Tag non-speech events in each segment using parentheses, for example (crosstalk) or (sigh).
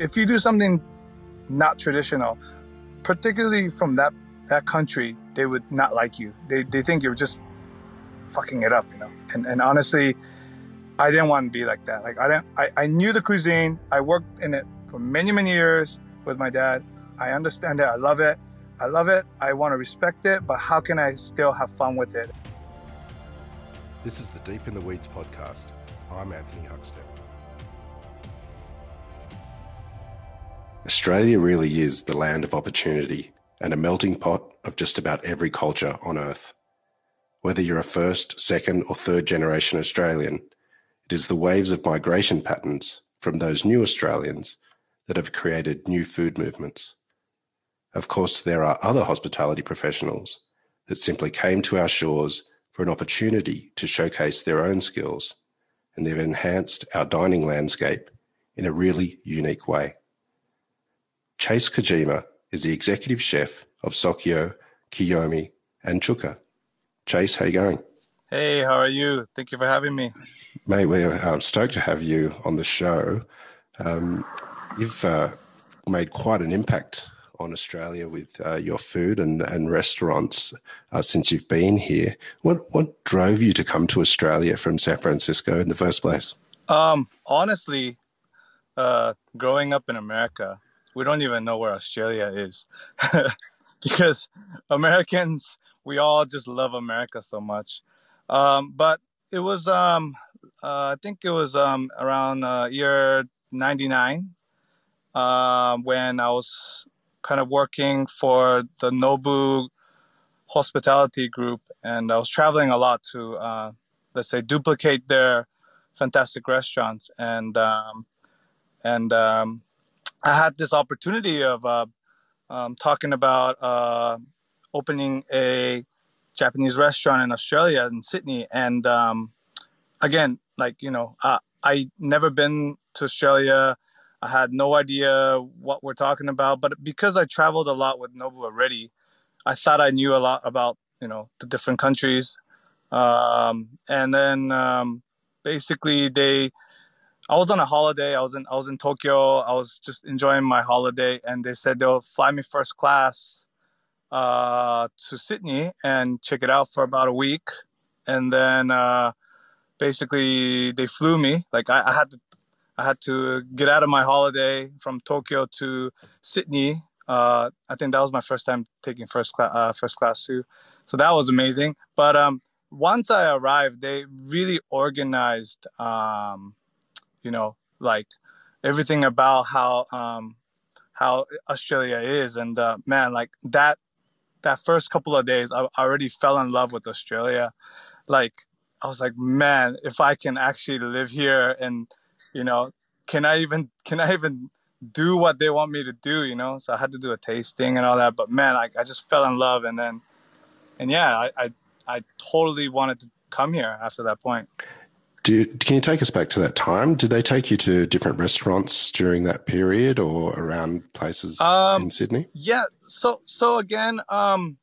if you do something not traditional, particularly from that that country, they would not like you. They they think you're just fucking it up, you know. And and honestly, I didn't want to be like that. Like I didn't. I, I knew the cuisine. I worked in it for many many years with my dad. I understand it. I love it. I love it. I want to respect it. But how can I still have fun with it? This is the Deep in the Weeds podcast. I'm Anthony Huckstep. Australia really is the land of opportunity and a melting pot of just about every culture on earth. Whether you're a first, second, or third generation Australian, it is the waves of migration patterns from those new Australians that have created new food movements. Of course, there are other hospitality professionals that simply came to our shores for an opportunity to showcase their own skills, and they've enhanced our dining landscape in a really unique way. Chase Kojima is the executive chef of Sokyo, Kiyomi, and Chuka. Chase, how you going? Hey, how are you? Thank you for having me. Mate, we're um, stoked to have you on the show. Um, you've uh, made quite an impact on Australia with uh, your food and, and restaurants uh, since you've been here. What what drove you to come to Australia from San Francisco in the first place? Um, honestly, uh, growing up in America, we don't even know where Australia is (laughs) because Americans we all just love America so much. Um, but it was um, uh, I think it was um, around uh, year '99 uh, when I was kind of working for the Nobu Hospitality Group, and I was traveling a lot to uh, let's say duplicate their fantastic restaurants and um, and um, I had this opportunity of uh, um, talking about uh, opening a Japanese restaurant in Australia in Sydney, and um, again, like you know, uh, I never been to Australia. I had no idea what we're talking about, but because I traveled a lot with Nobu already, I thought I knew a lot about you know the different countries, um, and then um, basically they I was on a holiday. I was in I was in Tokyo. I was just enjoying my holiday, and they said they'll fly me first class uh, to Sydney and check it out for about a week, and then uh, basically they flew me. Like I, I, had to I had to get out of my holiday from Tokyo to Sydney. Uh, I think that was my first time taking first class uh, first class too, so that was amazing. But um, once I arrived, they really organized. Um, you know, like everything about how um, how Australia is, and uh, man, like that that first couple of days, I, already fell in love with Australia. Like I was like, man, if I can actually live here, and you know, can I even can I even do what they want me to do? You know, so I had to do a tasting and all that. But man, I I just fell in love, and then and yeah, I I, I totally wanted to come here after that point. Do, can you take us back to that time? Did they take you to different restaurants during that period or around places um, in Sydney? Yeah. So so again, um,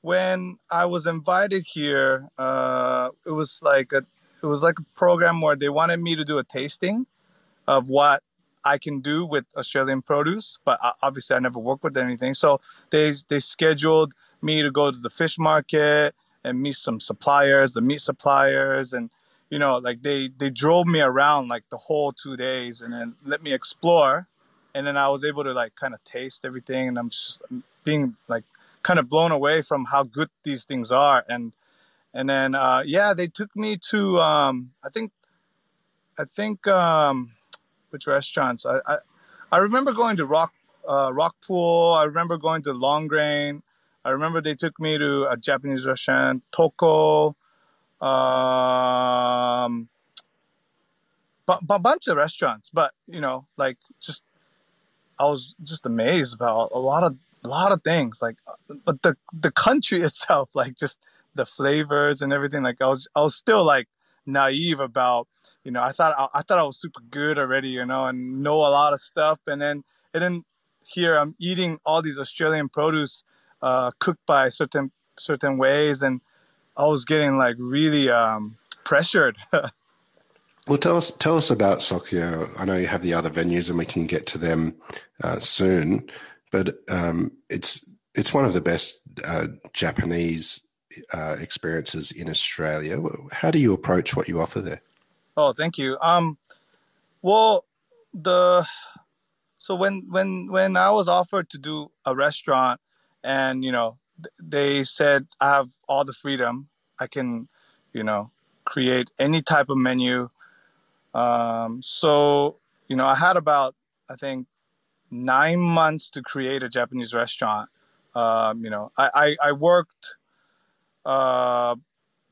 when I was invited here, uh, it was like a it was like a program where they wanted me to do a tasting of what I can do with Australian produce, but obviously I never worked with anything. So they they scheduled me to go to the fish market and meet some suppliers, the meat suppliers, and you know, like they they drove me around like the whole two days and then let me explore, and then I was able to like kind of taste everything, and I'm just being like kind of blown away from how good these things are, and and then uh, yeah, they took me to um, I think I think um, which restaurants I, I I remember going to Rock uh, Rockpool. I remember going to Longrain. I remember they took me to a Japanese restaurant, Toko um, but a bunch of restaurants. But you know, like just I was just amazed about a lot of a lot of things. Like, but the the country (laughs) itself, like just the flavors and everything. Like I was I was still like naive about you know I thought I, I thought I was super good already you know and know a lot of stuff and then and then here I'm eating all these Australian produce uh, cooked by certain certain ways and I was getting like really um, pressured. (laughs) Well, tell us tell us about Sokyo. I know you have the other venues, and we can get to them uh, soon. But um, it's it's one of the best uh, Japanese uh, experiences in Australia. How do you approach what you offer there? Oh, thank you. Um, well, the so when when when I was offered to do a restaurant, and you know, they said I have all the freedom. I can, you know, create any type of menu. Um, so you know, I had about I think nine months to create a Japanese restaurant. Um, you know, I, I, I worked uh,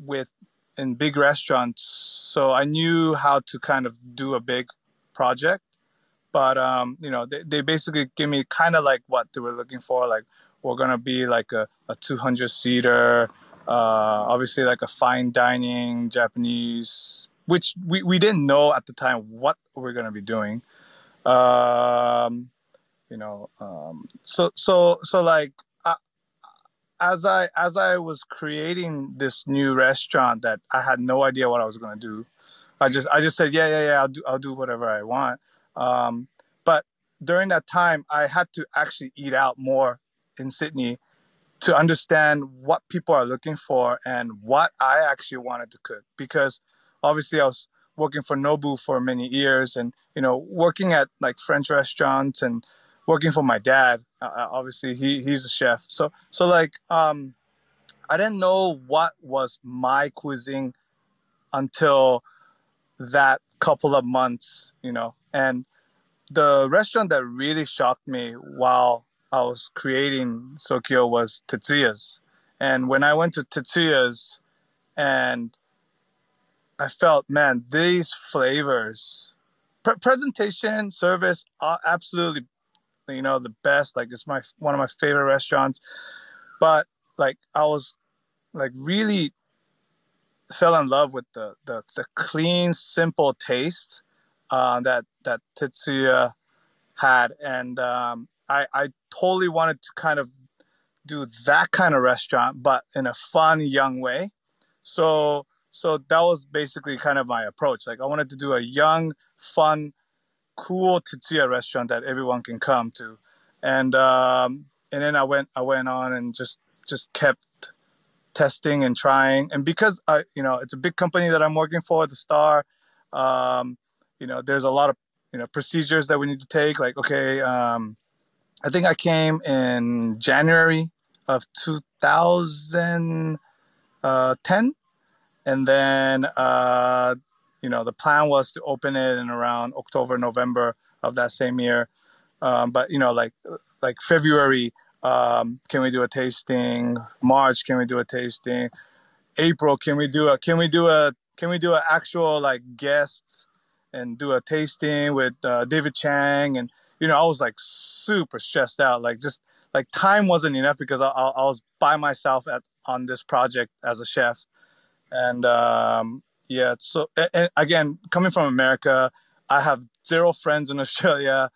with in big restaurants, so I knew how to kind of do a big project. But um, you know, they, they basically give me kind of like what they were looking for. Like we're gonna be like a, a 200 seater, uh, obviously like a fine dining Japanese, which we, we didn't know at the time what we're gonna be doing. Um, you know, um, so so so like as I as I was creating this new restaurant that I had no idea what I was to do, I just I just said yeah yeah yeah I'll do I'll do whatever I want. Um, but during that time, I had to actually eat out more in Sydney to understand what people are looking for and what I actually wanted to cook because obviously I was working for Nobu for many years and you know working at like French restaurants and working for my dad. Uh, uh, obviously, he he's a chef. So so like um, I didn't know what was my cuisine until that couple of months, you know. And the restaurant that really shocked me while I was creating Sokyo was Tetsuya's. And when I went to Tetsuya's and I felt, man, these flavors, pre- presentation, service, absolutely you know the best. Like it's my one of my favorite restaurants. But like i was like really fell in love with the the, the clean simple taste uh, that that tetsuya had. And um, i i totally wanted to kind of do that kind of restaurant but in a fun young way so so that was basically kind of my approach like i wanted to do a young fun cool Tetsuya restaurant that everyone can come to. And um, and then I went I went on and just just kept testing and trying. And because I you know it's a big company that I'm working for, the Star. Um, you know, there's a lot of you know procedures that we need to take. Like okay, um, I think I came in January of 2010, and then uh, you know, the plan was to open it in around October, November of that same year. Um, but you know, like like February, um, can we do a tasting? March, can we do a tasting? April, can we do a can we do a can we do an actual like guests and do a tasting with uh, David Chang? And you know, I was like super stressed out. Like just like time wasn't enough because I, I, I was by myself at on this project as a chef, and um, yeah. So and again, coming from America, I have zero friends in Australia.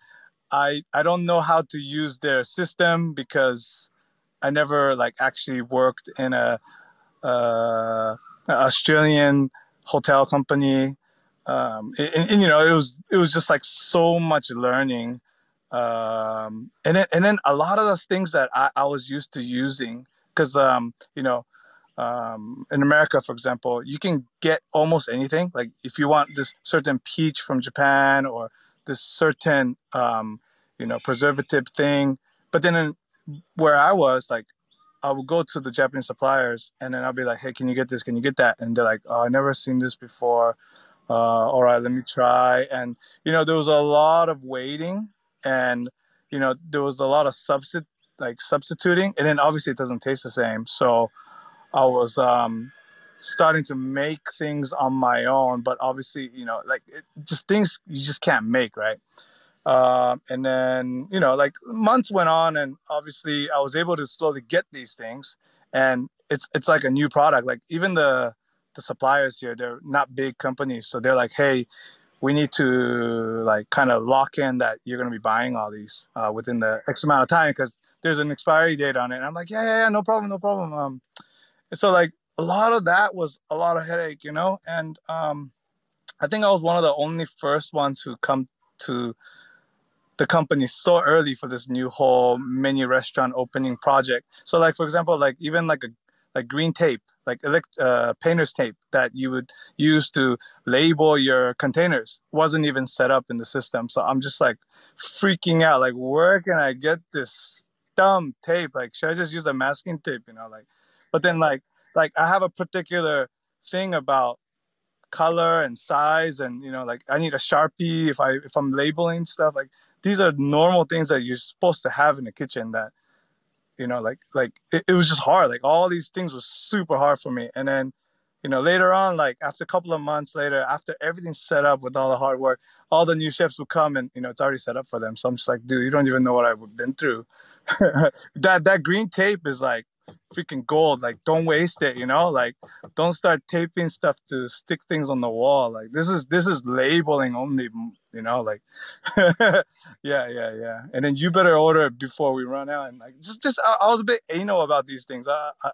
I I don't know how to use their system because I never like actually worked in a Australian hotel company. Um, and, and, you know, it was it was just like so much learning, um, and then and then a lot of those things that I, I was used to using because um, you know um, in America, for example, you can get almost anything. Like if you want this certain peach from Japan or this certain, um, you know, preservative thing. But then in, where I was, like, I would go to the Japanese suppliers and then I'll be like, hey, can you get this? Can you get that? And they're like, oh, I never seen this before. Uh, all right, let me try. And, you know, there was a lot of waiting and, you know, there was a lot of substitute, like substituting. And then obviously it doesn't taste the same. So, I was um, starting to make things on my own, but obviously, you know, like it, just things you just can't make, right? Uh, and then, you know, like months went on, and obviously, I was able to slowly get these things, and it's it's like a new product. Like even the the suppliers here, they're not big companies, so they're like, hey, we need to like kind of lock in that you're going to be buying all these uh, within the X amount of time because there's an expiry date on it. And I'm like, yeah, yeah, yeah, no problem, no problem. Um, and so like a lot of that was a lot of headache, you know, and um, I think I was one of the only first ones who come to the company so early for this new whole mini restaurant opening project. So like for example, like even like a like green tape, like elect, uh, painter's tape that you would use to label your containers wasn't even set up in the system. So I'm just like freaking out. Like where can I get this dumb tape? Like should I just use a masking tape? You know, like. But then like like I have a particular thing about color and size and you know like i need a sharpie if i if i'm labeling stuff like these are normal things that you're supposed to have in the kitchen that you know like like it, it was just hard. Like all these things was super hard for me. And then you know later on like after a couple of months later after everything's set up with all the hard work all the new chefs will come and you know it's already set up for them. So i'm just like dude you don't even know what i've been through. (laughs) That that green tape is like freaking gold. Like, don't waste it. You know, like, don't start taping stuff to stick things on the wall. Like, this is this is labeling only. You know, like, (laughs) yeah, yeah, yeah. And then you better order before we run out. And like, just just I, I was a bit anal about these things. I, I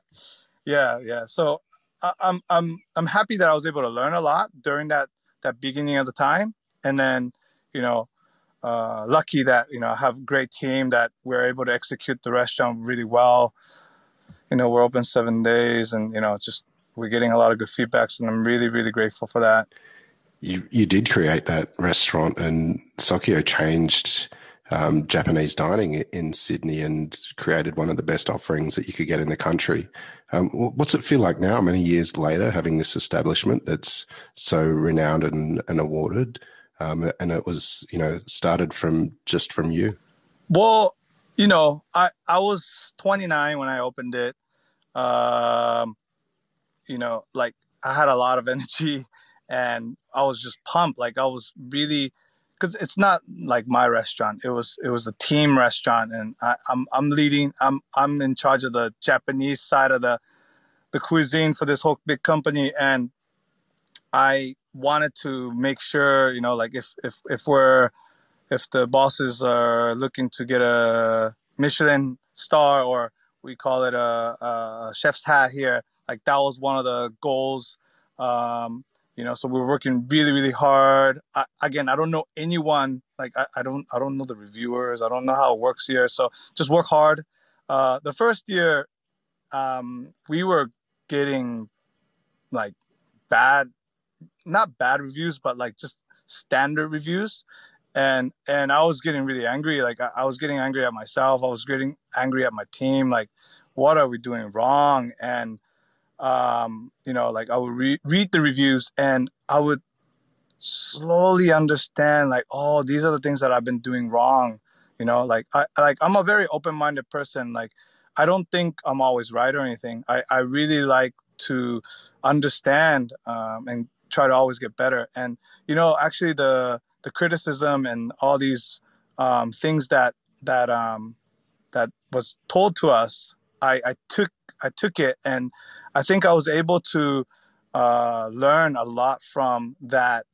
yeah, yeah. So I, I'm I'm I'm happy that I was able to learn a lot during that that beginning of the time, and then you know. Uh, lucky that you know I have great team that we're able to execute the restaurant really well you know, we're open seven days and, you know, just we're getting a lot of good feedbacks and I'm really, really grateful for that. You, you did create that restaurant and Sokyo changed um, Japanese dining in Sydney and created one of the best offerings that you could get in the country. Um, what's it feel like now, many years later, having this establishment that's so renowned and, and awarded? Um, and it was, you know, started from just from you. Well, you know, I I was 29 when I opened it. Um, you know, like I had a lot of (laughs) energy, and I was just pumped. Like I was really, because it's not like my restaurant. It was it was a team restaurant, and I, I'm I'm leading. I'm I'm in charge of the Japanese side of the the cuisine for this whole big company, and I wanted to make sure, you know, like if if if we're if the bosses are looking to get a Michelin star or we call it a, a chef's hat here, like that was one of the goals. Um, you know, so we're working really, really hard. I, again, I don't know anyone. Like I, I don't, I don't know the reviewers. I don't know how it works here. So just work hard. Uh, the first year, um, we were getting like bad, not bad reviews, but like just standard reviews and and I was getting really angry. Like I, I, was getting angry at myself. I was getting angry at my team. Like, what are we doing wrong? And um, you know, like I would re- read the reviews and I would slowly understand like, oh, these are the things that I've been doing wrong. You know, like I like I'm a very open-minded person. Like I don't think I'm always right or anything. I I really like to understand um, and try to always get better. And you know, actually the the criticism and all these um, things that that um, that was told to us, I, I took I took it, and I think I was able to uh, learn a lot from that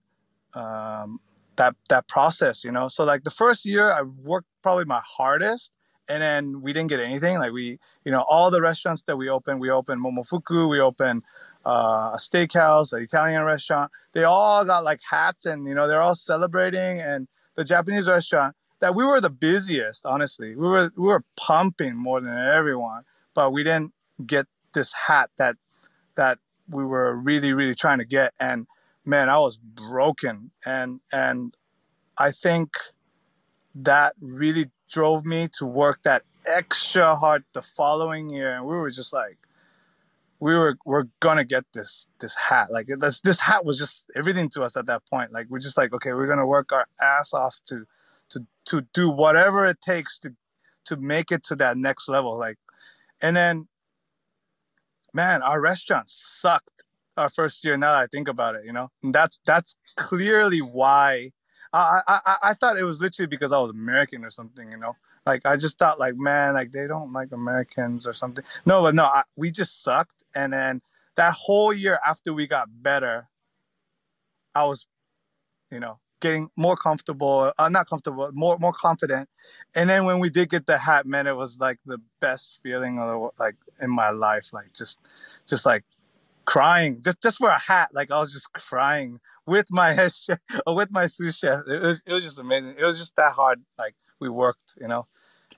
um, that that process. You know, so like the first year, I worked probably my hardest, and then we didn't get anything. Like we, you know, all the restaurants that we opened, we opened Momofuku, we opened uh, a steakhouse, an Italian restaurant. They all got like hats and, you know, they're all celebrating. And the Japanese restaurant that we were the busiest, honestly. We were, we were pumping more than everyone, but we didn't get this hat that, that we were really, really trying to get. And man, I was broken. And, and I think that really drove me to work that extra hard the following year. And we were just like, we were we're gonna get this this hat. Like this this hat was just everything to us at that point. Like we're just like okay we're gonna work our ass off to to to do whatever it takes to to make it to that next level. Like and then man our restaurant sucked our first year now that i think about it you know? And that's that's clearly why I, I i thought it was literally because i was american or something you know? Like i just thought like man like they don't like americans or something. No but no I, we just sucked and then that whole year after we got better, I was, you know, getting more comfortable, uh, not comfortable, more more confident. And then when we did get the hat, man, it was like the best feeling of like in my life, like just, just like crying, just just for a hat. Like I was just crying with my head chef or with my sous chef. It was it was just amazing. It was just that hard. Like we worked, you know,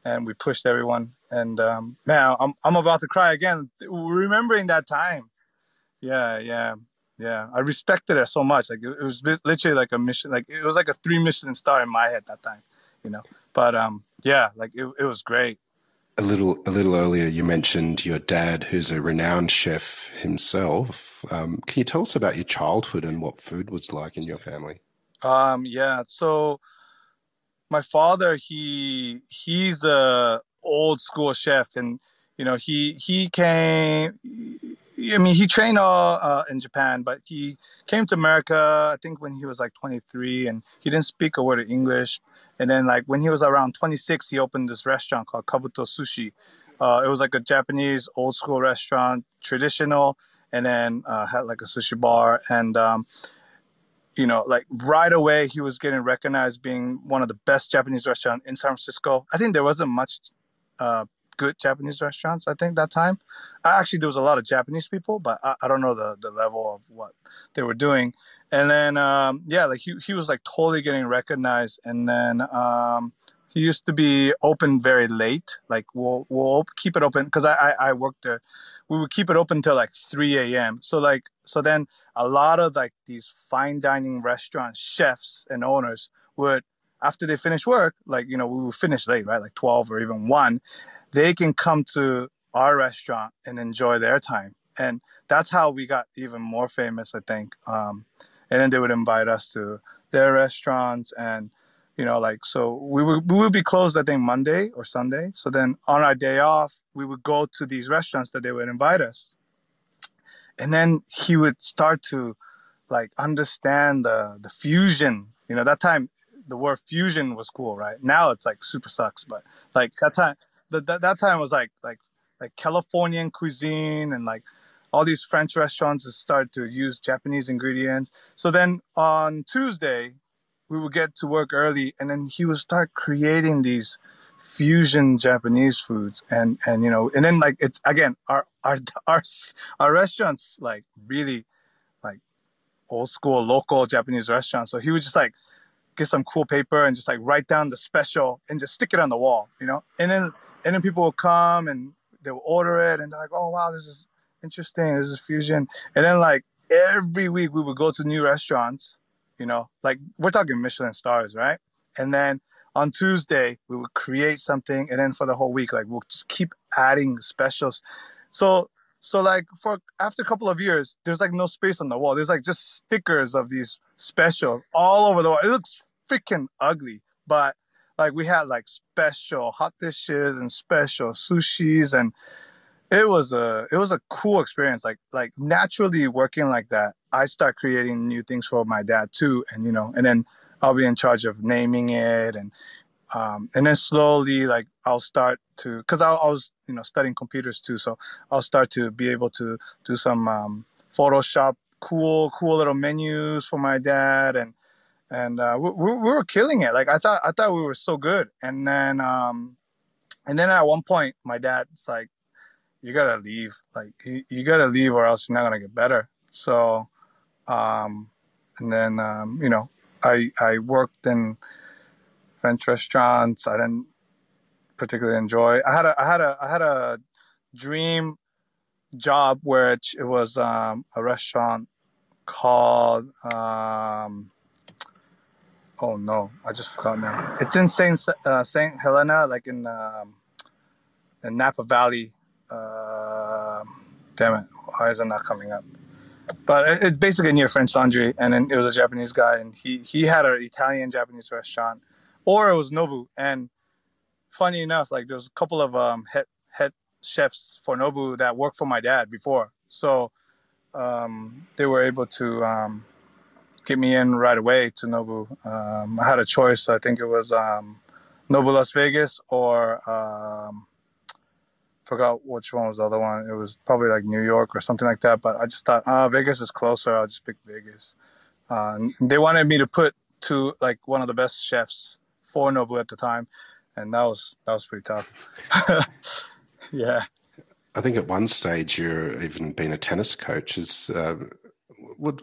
and we pushed everyone. And um, man, I'm I'm about to cry again remembering that time. Yeah, yeah, yeah. I respected it so much. Like it, it was literally like a mission. Like it was like a three Michelin star in my head that time, you know. But um, yeah, like it it was great. A little a little earlier, you mentioned your dad, who's a renowned chef himself. Um, can you tell us about your childhood and what food was like in your family? Um, yeah. So my father, he he's a old school chef, and you know he he came. I mean, he trained all uh, in Japan, but he came to America. I think when he was like 23, and he didn't speak a word of English. And then like when he was around 26, he opened this restaurant called Kabuto Sushi. Uh, it was like a Japanese old school restaurant, traditional, and then uh, had like a sushi bar. And um, you know, like right away he was getting recognized being one of the best Japanese restaurants in San Francisco. I think there wasn't much uh, good Japanese restaurants. I think that time, actually there was a lot of Japanese people, but I, I don't know the the level of what they were doing. And then um, yeah, like he he was like totally getting recognized. And then um, he used to be open very late. Like we'll we'll keep it open because I, I I worked there. We would keep it open until like 3 a.m. So like so then a lot of like these fine dining restaurant chefs and owners would after they finish work, like you know we would finish late, right, like 12 or even one, they can come to our restaurant and enjoy their time. And that's how we got even more famous, I think. Um, and then they would invite us to their restaurants and you know like so we would we would be closed i think monday or sunday. So then on our day off we would go to these restaurants that they would invite us. And then he would start to like understand the the fusion. You know that time the word fusion was cool right? Now it's like super sucks but like that time that, that, that time was like like like californian cuisine and like all these French restaurants start to use Japanese ingredients. So then on Tuesday, we would get to work early, and then he would start creating these fusion Japanese foods, and and you know, and then like it's again our our (laughs) our our restaurants like really like old school local Japanese restaurants. So he would just like get some cool paper and just like write down the special and just stick it on the wall, you know, and then and then people will come and they will order it and they're like, oh wow, this is interesting. This is fusion. And then like every week we would go to new restaurants, you know, like we're talking Michelin stars, right? And then on Tuesday we would create something, and then for the whole week, like we'll just keep adding specials. So so like for after a couple of years, there's like no space on the wall. There's like just stickers of these specials all over the wall. It looks freaking ugly, but like we had like special hot dishes and special sushis and it was a it was a cool experience. Like like naturally working like that i start creating new things for my dad too and you know and then i'll be in charge of naming it and um, and then slowly like i'll start to because I, I, was you know studying computers too so i'll start to be able to do some um, photoshop cool cool little menus for my dad and and uh, we, we, were killing it. Like i thought i thought we were so good. And then um and then at one point my dad's like you gotta leave. Like you, you gotta leave, or else you're not gonna get better. So, um, and then um, you know, I I worked in French restaurants. I didn't particularly enjoy. I had a I had a I had a dream job where it, it was um, a restaurant called um, oh no I just forgot now. It's in Saint uh, Saint Helena, like in um, in Napa Valley, uh, damn it, why is it not coming up? But it's basically near French Laundry, and then it was a Japanese guy, and he he had an Italian Japanese restaurant, or it was Nobu. And funny enough, like there was a couple of um, head head chefs for Nobu that worked for my dad before, so um, they were able to um, get me in right away to Nobu. Um, I had a choice. I think it was um, Nobu Las Vegas or um, forgot which one was the other one. It was probably like New York or something like that. But I just thought, ah, Vegas is closer. I'll just pick Vegas. Uh, they wanted me to put to like one of the best chefs for Nobu at the time, and that was that was pretty tough. (laughs) yeah. I think at one stage you're even been a tennis coach. Is uh, what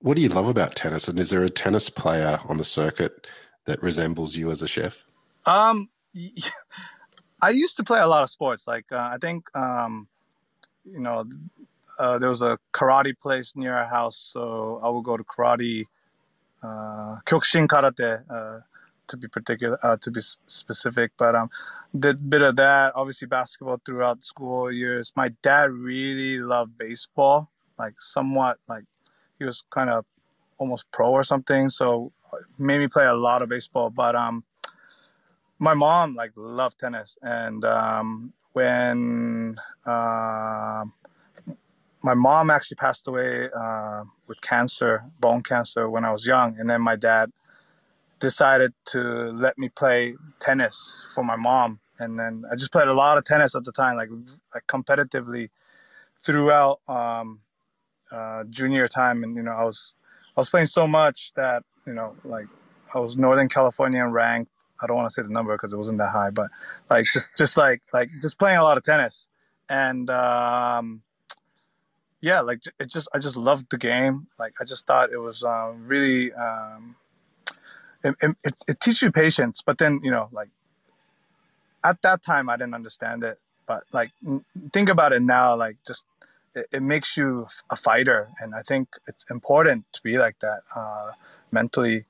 what do you love about tennis? And is there a tennis player on the circuit that resembles you as a chef? Um, (laughs) I used to play a lot of sports. Like uh, I think, um, you know, uh, there was a karate place near our house, so I would go to karate, uh, kyokushin karate, uh, to be particular, uh, to be specific. But um, did a bit of that. Obviously, basketball throughout school years. My dad really loved baseball, like somewhat like he was kind of almost pro or something. So made me play a lot of baseball. But um, my mom like loved tennis, and um, when uh, my mom actually passed away uh, with cancer, bone cancer, when I was young, and then my dad decided to let me play tennis for my mom, and then I just played a lot of tennis at the time, like like competitively throughout um, uh, junior time, and you know I was I was playing so much that you know like I was Northern Californian ranked. I don't want to say the number because it wasn't that high, but like just just like like just playing a lot of tennis, and um, yeah, like it just I just loved the game. Like I just thought it was um, really um, it, it, it teaches you patience, but then you know like at that time I didn't understand it, but like think about it now, like just it, it, makes you a fighter, and I think it's important to be like that uh, mentally.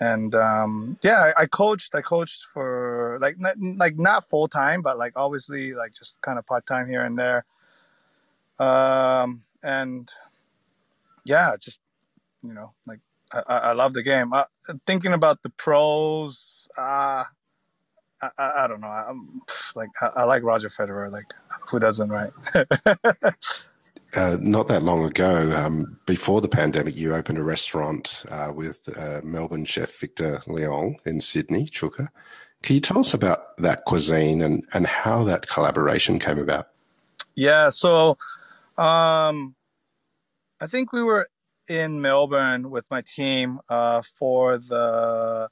And um, yeah, I, I, coached. I coached for like not, like not full time, but like obviously like just kind of part time here and there. Um, and yeah, just you know, like I, I love the game. Uh, thinking about the pros, uh, I, I, I don't know. I'm like I, I like Roger Federer. Like who doesn't, right? (laughs) uh, not that long ago, um, before the pandemic, you opened a restaurant uh, with uh, Melbourne chef Victor Liong in Sydney, Chuka. Can you tell us about that cuisine and, and how that collaboration came about? Yeah, so um, I think we were in Melbourne with my team uh, for the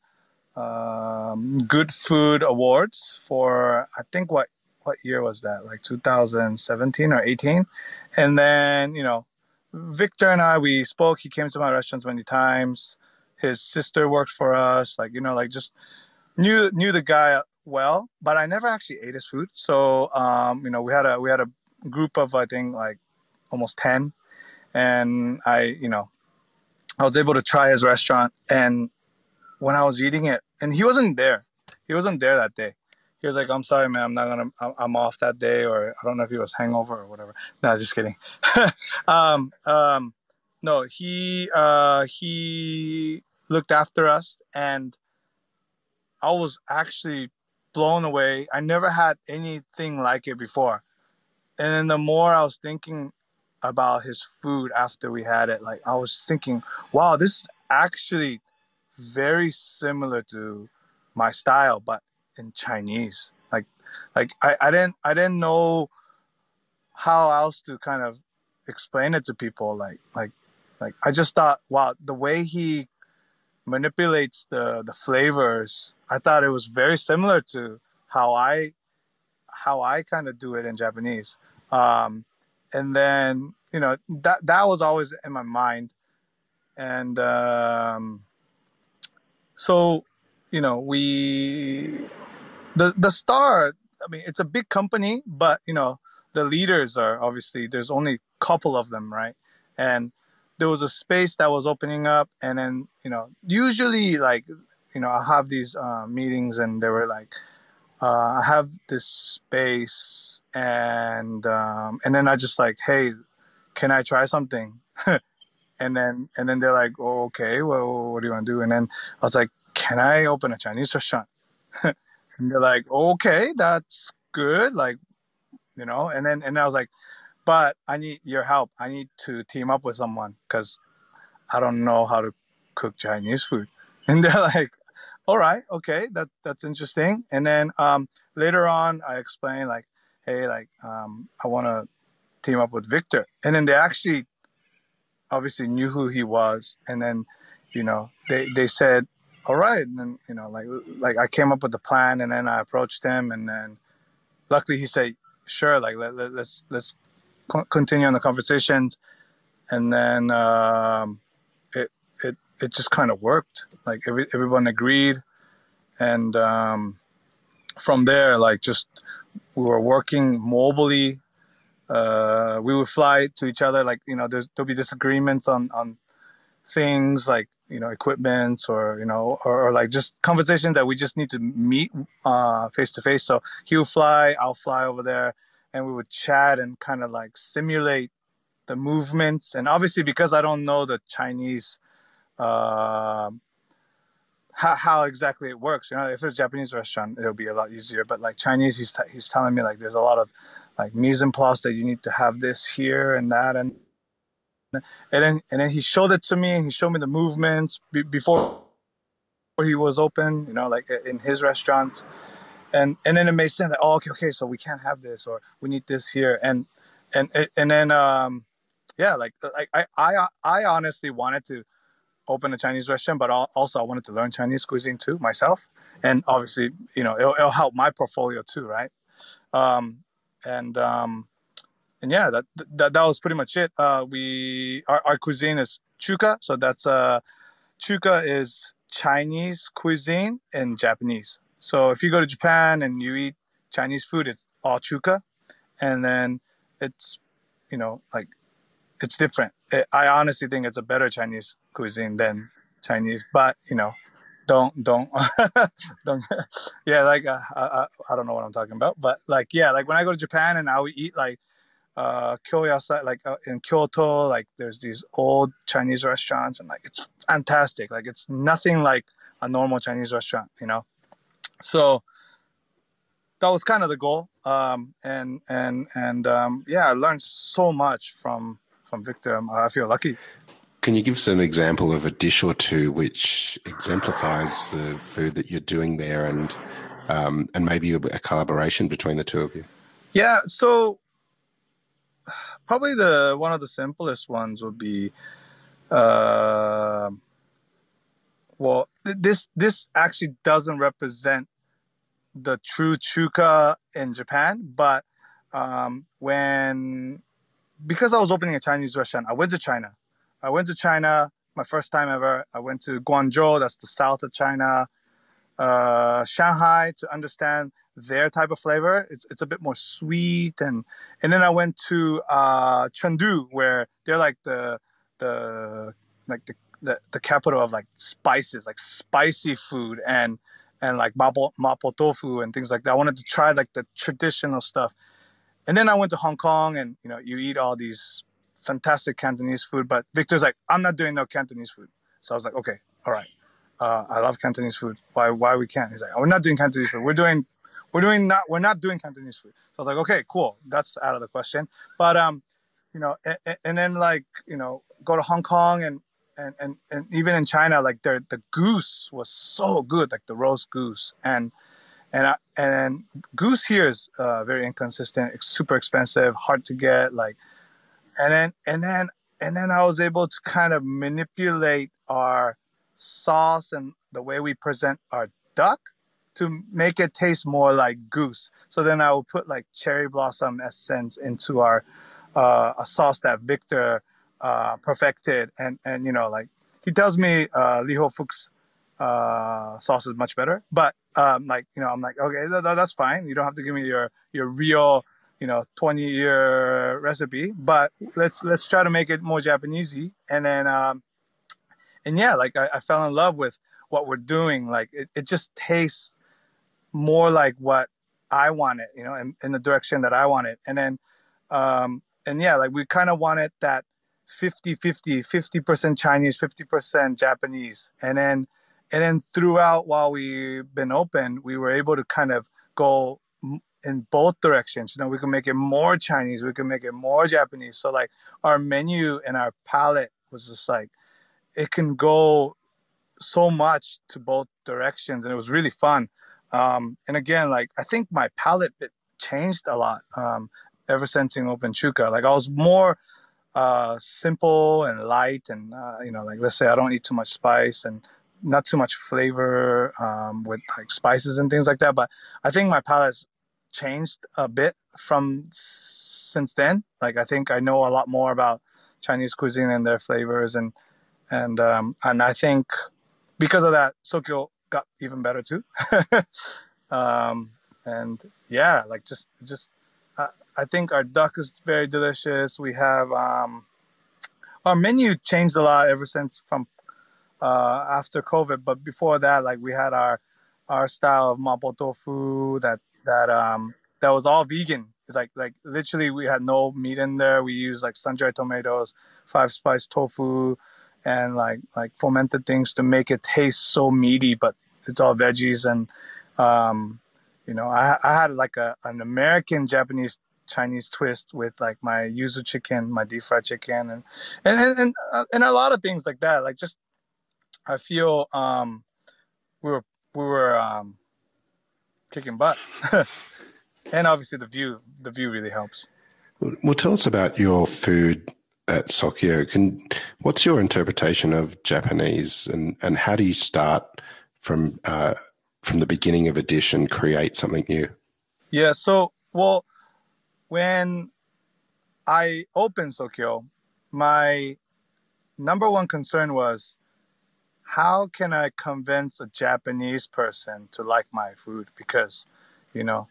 um, Good Food Awards for I think what what year was that? Like 2017 or 18. And then, you know, Victor and I, we spoke. He came to my restaurants many times. His sister worked for us. Like, you know, like just knew knew the guy well, but I never actually ate his food. So, um, you know, we had a we had a group of I think like almost 10 and I, you know, I was able to try his restaurant and when I was eating it and he wasn't there. He wasn't there that day he was like, "I'm sorry, man. I'm not gonna. I'm off that day, or I don't know if he was hangover or whatever." No, I was just kidding. (laughs) um, um, no, he uh, he looked after us, and I was actually blown away. I never had anything like it before, and then the more I was thinking about his food after we had it, like I was thinking, "Wow, this is actually very similar to my style, but in Chinese. Like like I, I didn't I didn't know how else to kind of explain it to people. Like like like I just thought, wow, the way he manipulates the the flavors, I thought it was very similar to how I how I kind of do it in Japanese. Um, and then you know that that was always in my mind, and um, so you know we the the star i mean it's a big company but you know the leaders are obviously there's only a couple of them right? And there was a space that was opening up and then you know usually like you know i have these uh, meetings and they were like uh, i have this space and um, and then i just like hey can i try something? (laughs) And then and then they're like oh, okay well what do you want to do? And then i was like can i open a chinese restaurant (laughs) and they're like, okay, that's good. Like, you know, and then, and I was like, but I need your help. I need to team up with someone because I don't know how to cook Chinese food. (laughs) And they're like, all right, okay, that that's interesting. And then um, later on, I explained like, hey, like um, I want to team up with Victor. And then they actually obviously knew who he was. And then, you know, they they said, all right and then you know like like i came up with the plan and then i approached him and then luckily he said sure like let, let, let's let's continue on the conversations and then um, it just kind of worked. Like every, everyone agreed, and um, from there, like just we were working mobily. Uh, we would fly to each other. Like you know, there'll be disagreements on on things like you know equipment or you know or, or like just conversation that we just need to meet uh, face to face. So he would fly, I'll fly over there, and we would chat and kind of like simulate the movements. And obviously, because I don't know the Chinese. Uh, how, how exactly it works. You know, if it's a Japanese restaurant, it'll be a lot easier. But like Chinese, he's he's telling me like there's a lot of like mise en place that you need to have this here and that and and then and then he showed it to me. and He showed me the movements be, before he was open. You know, like in his restaurant. And and then it made sense. Like, oh, okay, okay. So we can't have this, or we need this here. And and and then um, yeah, like like I I I honestly wanted to open a Chinese restaurant, but also I wanted to learn Chinese cuisine too myself. And obviously, you know, it'll, it'll help my portfolio too, right? Um, and um, and yeah, that, that that was pretty much it. Uh, we our, our cuisine is chuka, so that's uh, chuka is Chinese cuisine and Japanese. So if you go to Japan and you eat Chinese food, it's all chuka, and then it's you know like it's different. It, I honestly think it's a better Chinese cuisine than Chinese, but you know, don't don't (laughs) don't. yeah, like uh, I, I don't know what I'm talking about, but like yeah, like when I go to Japan and I would eat like uh like uh, in Kyoto, like there's these old Chinese restaurants, and like it's fantastic. Like it's nothing like a normal Chinese restaurant, you know. So that was kind of the goal um, and and and um, yeah i learned so much from from Victor. Um, I feel lucky. Can you give us an example of a dish or two which exemplifies the food that you're doing there, and um, and maybe a, a collaboration between the two of you? Yeah. So probably the one of the simplest ones would be. Uh, well, this this actually doesn't represent the true chuka in Japan, but um, when because I was opening a Chinese restaurant, I went to China. I went to China, my first time ever. I went to Guangzhou, that's the south of China, uh, Shanghai to understand their type of flavor. It's it's a bit more sweet, and and then I went to uh, Chengdu, where they're like the the like the, the, the capital of like spices, like spicy food, and and like mapo, mapo tofu and things like that. I wanted to try like the traditional stuff and then I went to Hong Kong, and you know, you eat all these fantastic Cantonese food. But Victor's like, I'm not doing no Cantonese food. So I was like, okay, all right. Uh, I love Cantonese food. Why why we can't? He's like, oh, we're not doing Cantonese food. We're doing we're doing not we're not doing food. So I was like, okay, cool. That's out of the question. But um, you know, and, and then like you know, go to Hong Kong and and, and, and even in China, like the the goose was so good, like the roast goose, and and I, and goose here is uh, very inconsistent. It's super expensive, hard to get. Like, and then and then and then I was able to kind of manipulate our sauce and the way we present our duck to make it taste more like goose. So then I will put like cherry blossom essence into our uh, a sauce that Victor uh, perfected, and and you know like he tells me uh, Lee Ho Fook's uh, sauce is much better. But um, like you know, I'm like, okay, that, that's fine. You don't have to give me your your real you know 20 year recipe, but let's let's try to make it more Japanesey. And then um, and yeah, like I, I fell in love with what we're doing. Like it, it just tastes more like what I wanted, you know, in, in the direction that I wanted. And then um, and yeah, like we kind of wanted that 50 50 50% Chinese, 50% Japanese. And then and then throughout while we've been open we were able to kind of go in both directions you know we can make it more chinese we can make it more japanese so like our menu and our palette was just like it can go so much to both directions and it was really fun um, and again like i think my palette changed a lot um, ever since in open chuka like i was more uh, simple and light and uh, you know like let's say i don't eat too much spice and not too much flavor um, with like spices and things like that. But I think my palate's changed a bit from since then. Like I think I know a lot more about Chinese cuisine and their flavors and and um, and I think because of that, Sokyo got even better too. (laughs) um, and yeah, like just just uh, I think our duck is very delicious. We have um, our menu changed a lot ever since from uh, after COVID, but before that, like we had our our style of mapo tofu that that um that was all vegan. Like like literally, we had no meat in there. We used like sun dried tomatoes, five spice tofu, and like like fermented things to make it taste so meaty, but it's all veggies and um, you know I, I had like a an American Japanese Chinese twist with like my yuzu chicken, my deep fried chicken, and and and and, uh, a lot of things like that. Like just I feel um, we were we were um, kicking butt, (laughs) and obviously the view the view really helps. Well, tell us about your food at Sokyo. Can what's your interpretation of Japanese, and and how do you start from uh, from the beginning of a dish and create something new? Yeah. So well, when I opened Sokyo, my number one concern was how can I convince a Japanese person to like my food? Because, you know,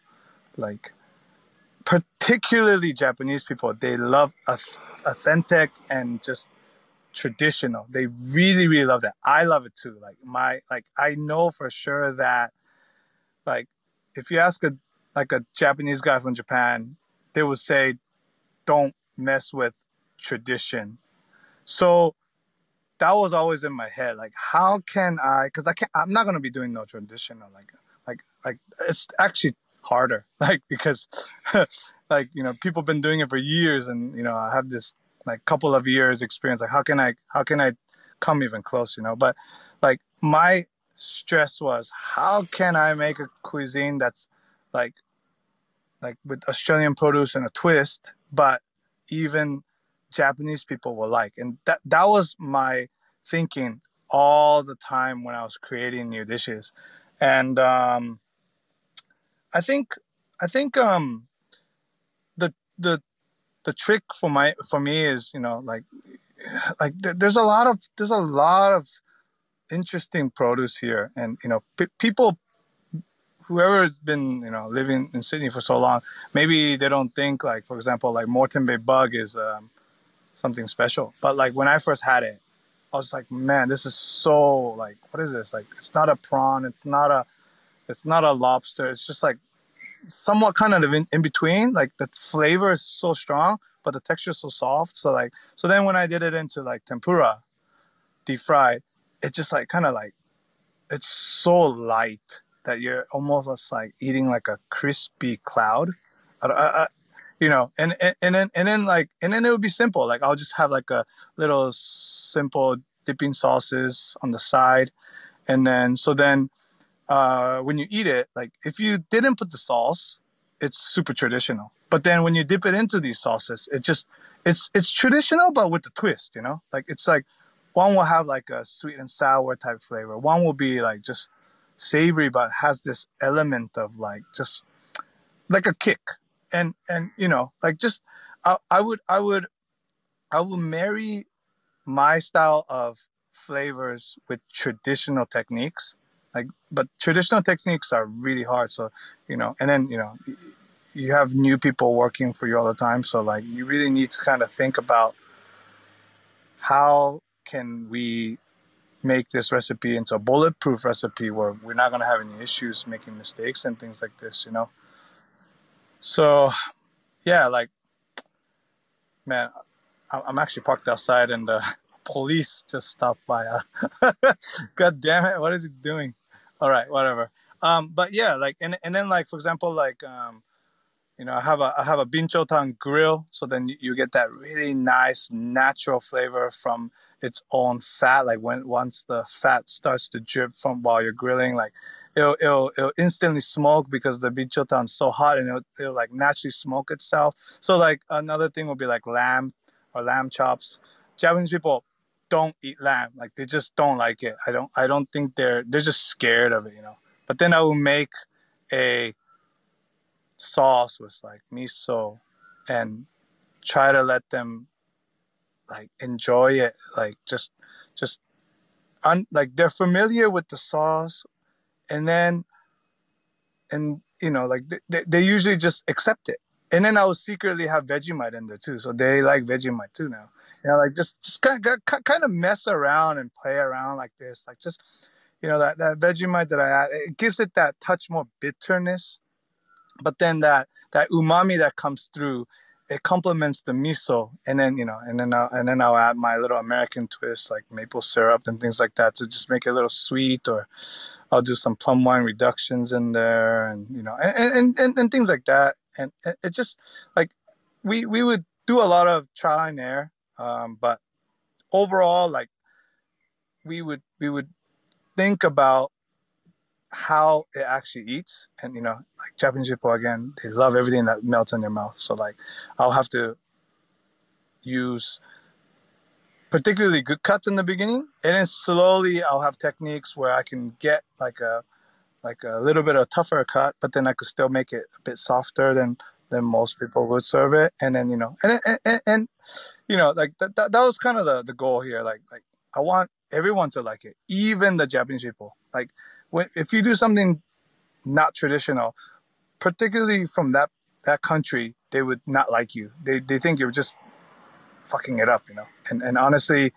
like particularly Japanese people, they love authentic and just traditional. They really, really love that. I love it too. Like my, like I know for sure that, like, if you ask a like a Japanese guy from Japan, they would say, "Don't mess with tradition." So that was always in my head. Like, how can I? Because I can't. I'm not gonna be doing no traditional. Like, like, like it's actually harder. (laughs) Like because (laughs) like you know people have been doing it for years and you know i have this like couple of years experience like how can i how can i come even close you know? But like my stress was how can i make a cuisine that's like like with australian produce and a twist but even japanese people will like? And that that was my thinking all the time when i was creating new dishes. And um i think i think um the the trick for my for me is you know like like there's a lot of there's a lot of interesting produce here. And you know p- people whoever has been you know living in Sydney for so long maybe they don't think like for example like Moreton Bay bug is um, something special. But like when I first had it I was like man this is so like what is this? Like it's not a prawn. It's not a it's not a lobster it's just like somewhat kind of in, in between. Like the flavor is so strong, but the texture is so soft. So like so then when I did it into like tempura, deep fried, it just like kind of like it's so light that you're almost like eating like a crispy cloud. I, I, you know, and, and and then and then like and then it would be simple. Like I'll just have like a little simple dipping sauces on the side, and then so then uh, when you eat it, like if you didn't put the sauce, it's super traditional. But then when you dip it into these sauces, it just it's it's traditional but with the twist, you know? Like it's like one will have like a sweet and sour type flavor. One will be like just savory but has this element of like just like a kick. And and you know, like just I, I would I would I would marry my style of flavors with traditional techniques like but traditional techniques are really hard. So you know and then you know you have new people working for you all the time. So like you really need to kind of think about how can we make this recipe into a bulletproof recipe where we're not going to have any issues making mistakes and things like this you know? So yeah like man i'm actually parked outside and the (laughs) police just stopped by uh, (laughs) god damn it what is he doing all right, whatever. Um, but yeah, like and and then like for example, like um, you know, I have a I have a binchotan grill, so then you get that really nice natural flavor from its own fat. Like when once the fat starts to drip from while you're grilling, like it'll it'll, it'll instantly smoke because the binchotan's so hot and it'll, it'll like naturally smoke itself. So like another thing would be like lamb or lamb chops. Japanese people don't eat lamb. Like they just don't like it. I don't I don't think they're they're just scared of it, you know. But then I will make a sauce with like miso and try to let them like enjoy it like just just un, like they're familiar with the sauce, and then and you know like they, they usually just accept it. And then I will secretly have Vegemite in there too, so they like Vegemite too now. You know, like just just kind of kind of mess around and play around like this, like just you know that that Vegemite that I add, it gives it that touch more bitterness, but then that that umami that comes through it complements the miso and then you know and then I'll, and then I'll add my little American twist like maple syrup and things like that to just make it a little sweet or I'll do some plum wine reductions in there and you know and and, and, things like that and it just like we we would do a lot of trial and error um, but overall like we would we would think about how it actually eats. And you know like japanese people again they love everything that melts in their mouth. So like i'll have to use particularly good cuts in the beginning. And then slowly i'll have techniques where i can get like a like a little bit of tougher cut but then i could still make it a bit softer than than most people would serve it. And then you know and and, and, and you know like that, that, that was kind of the, the goal here like like i want everyone to like it even the japanese people like when if you do something not traditional, particularly from that that country, they would not like you. They they think you're just fucking it up, you know. And and honestly,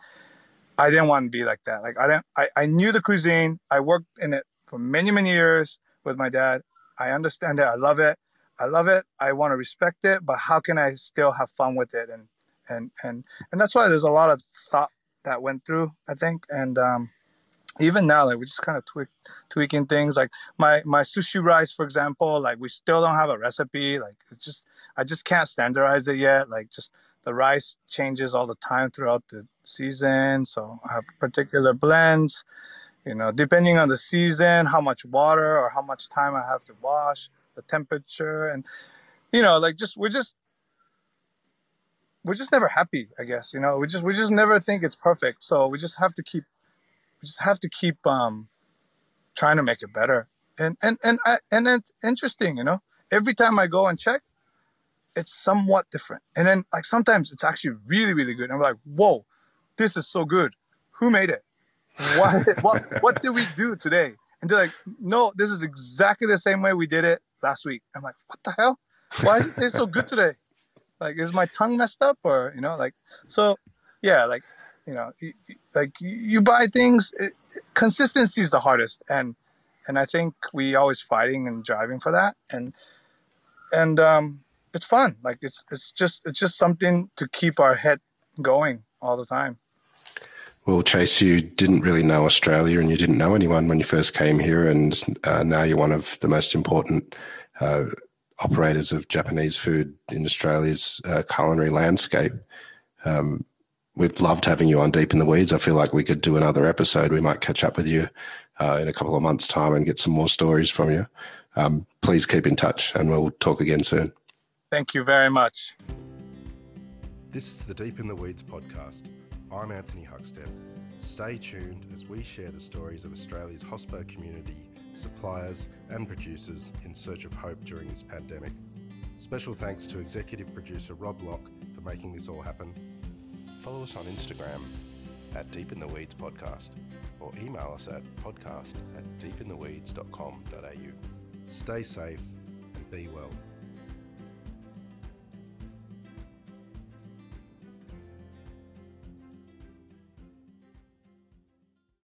I didn't want to be like that. Like I didn't. I I knew the cuisine. I worked in it for many many years with my dad. I understand it. I love it. I love it. I want to respect it. But how can I still have fun with it? And and and and that's why there's a lot of thought that went through. I think. And um even now like we're just kind of tweak, tweaking things. Like my my sushi rice for example like we still don't have a recipe. Like it's just i just can't standardize it yet. Like just the rice changes all the time throughout the season. So i have particular blends you know depending on the season how much water or how much time i have to wash the temperature. And you know like just we're just we're just never happy i guess you know we just we just never think it's perfect so we just have to keep we just have to keep um, trying to make it better. And and and I, and it's interesting, you know. Every time I go and check, it's somewhat different. And then like sometimes it's actually really really good. And I'm like, whoa, this is so good. Who made it? What (laughs) what what did we do today? And they're like, no, this is exactly the same way we did it last week. I'm like, what the hell? Why is it so good today? Like, is my tongue messed up or you know, like so? Yeah, like you know like you buy things it, consistency is the hardest. And and i think we always fighting and driving for that. And and um it's fun. Like it's it's just it's just something to keep our head going all the time. Well chase you didn't really know australia and you didn't know anyone when you first came here. And uh, now you're one of the most important uh, operators of japanese food in australia's uh, culinary landscape um, we've loved having you on Deep in the Weeds. I feel like we could do another episode. We might catch up with you uh, in a couple of months' time and get some more stories from you. Um, please keep in touch and we'll talk again soon. Thank you very much. This is the Deep in the Weeds podcast. I'm Anthony Huckstep. Stay tuned as we share the stories of Australia's hospo community, suppliers, and producers in search of hope during this pandemic. Special thanks to executive producer Rob Locke for making this all happen follow us on Instagram at Deep in the Weeds Podcast or email us at podcast at deepintheweeds.com.au. Stay safe and be well.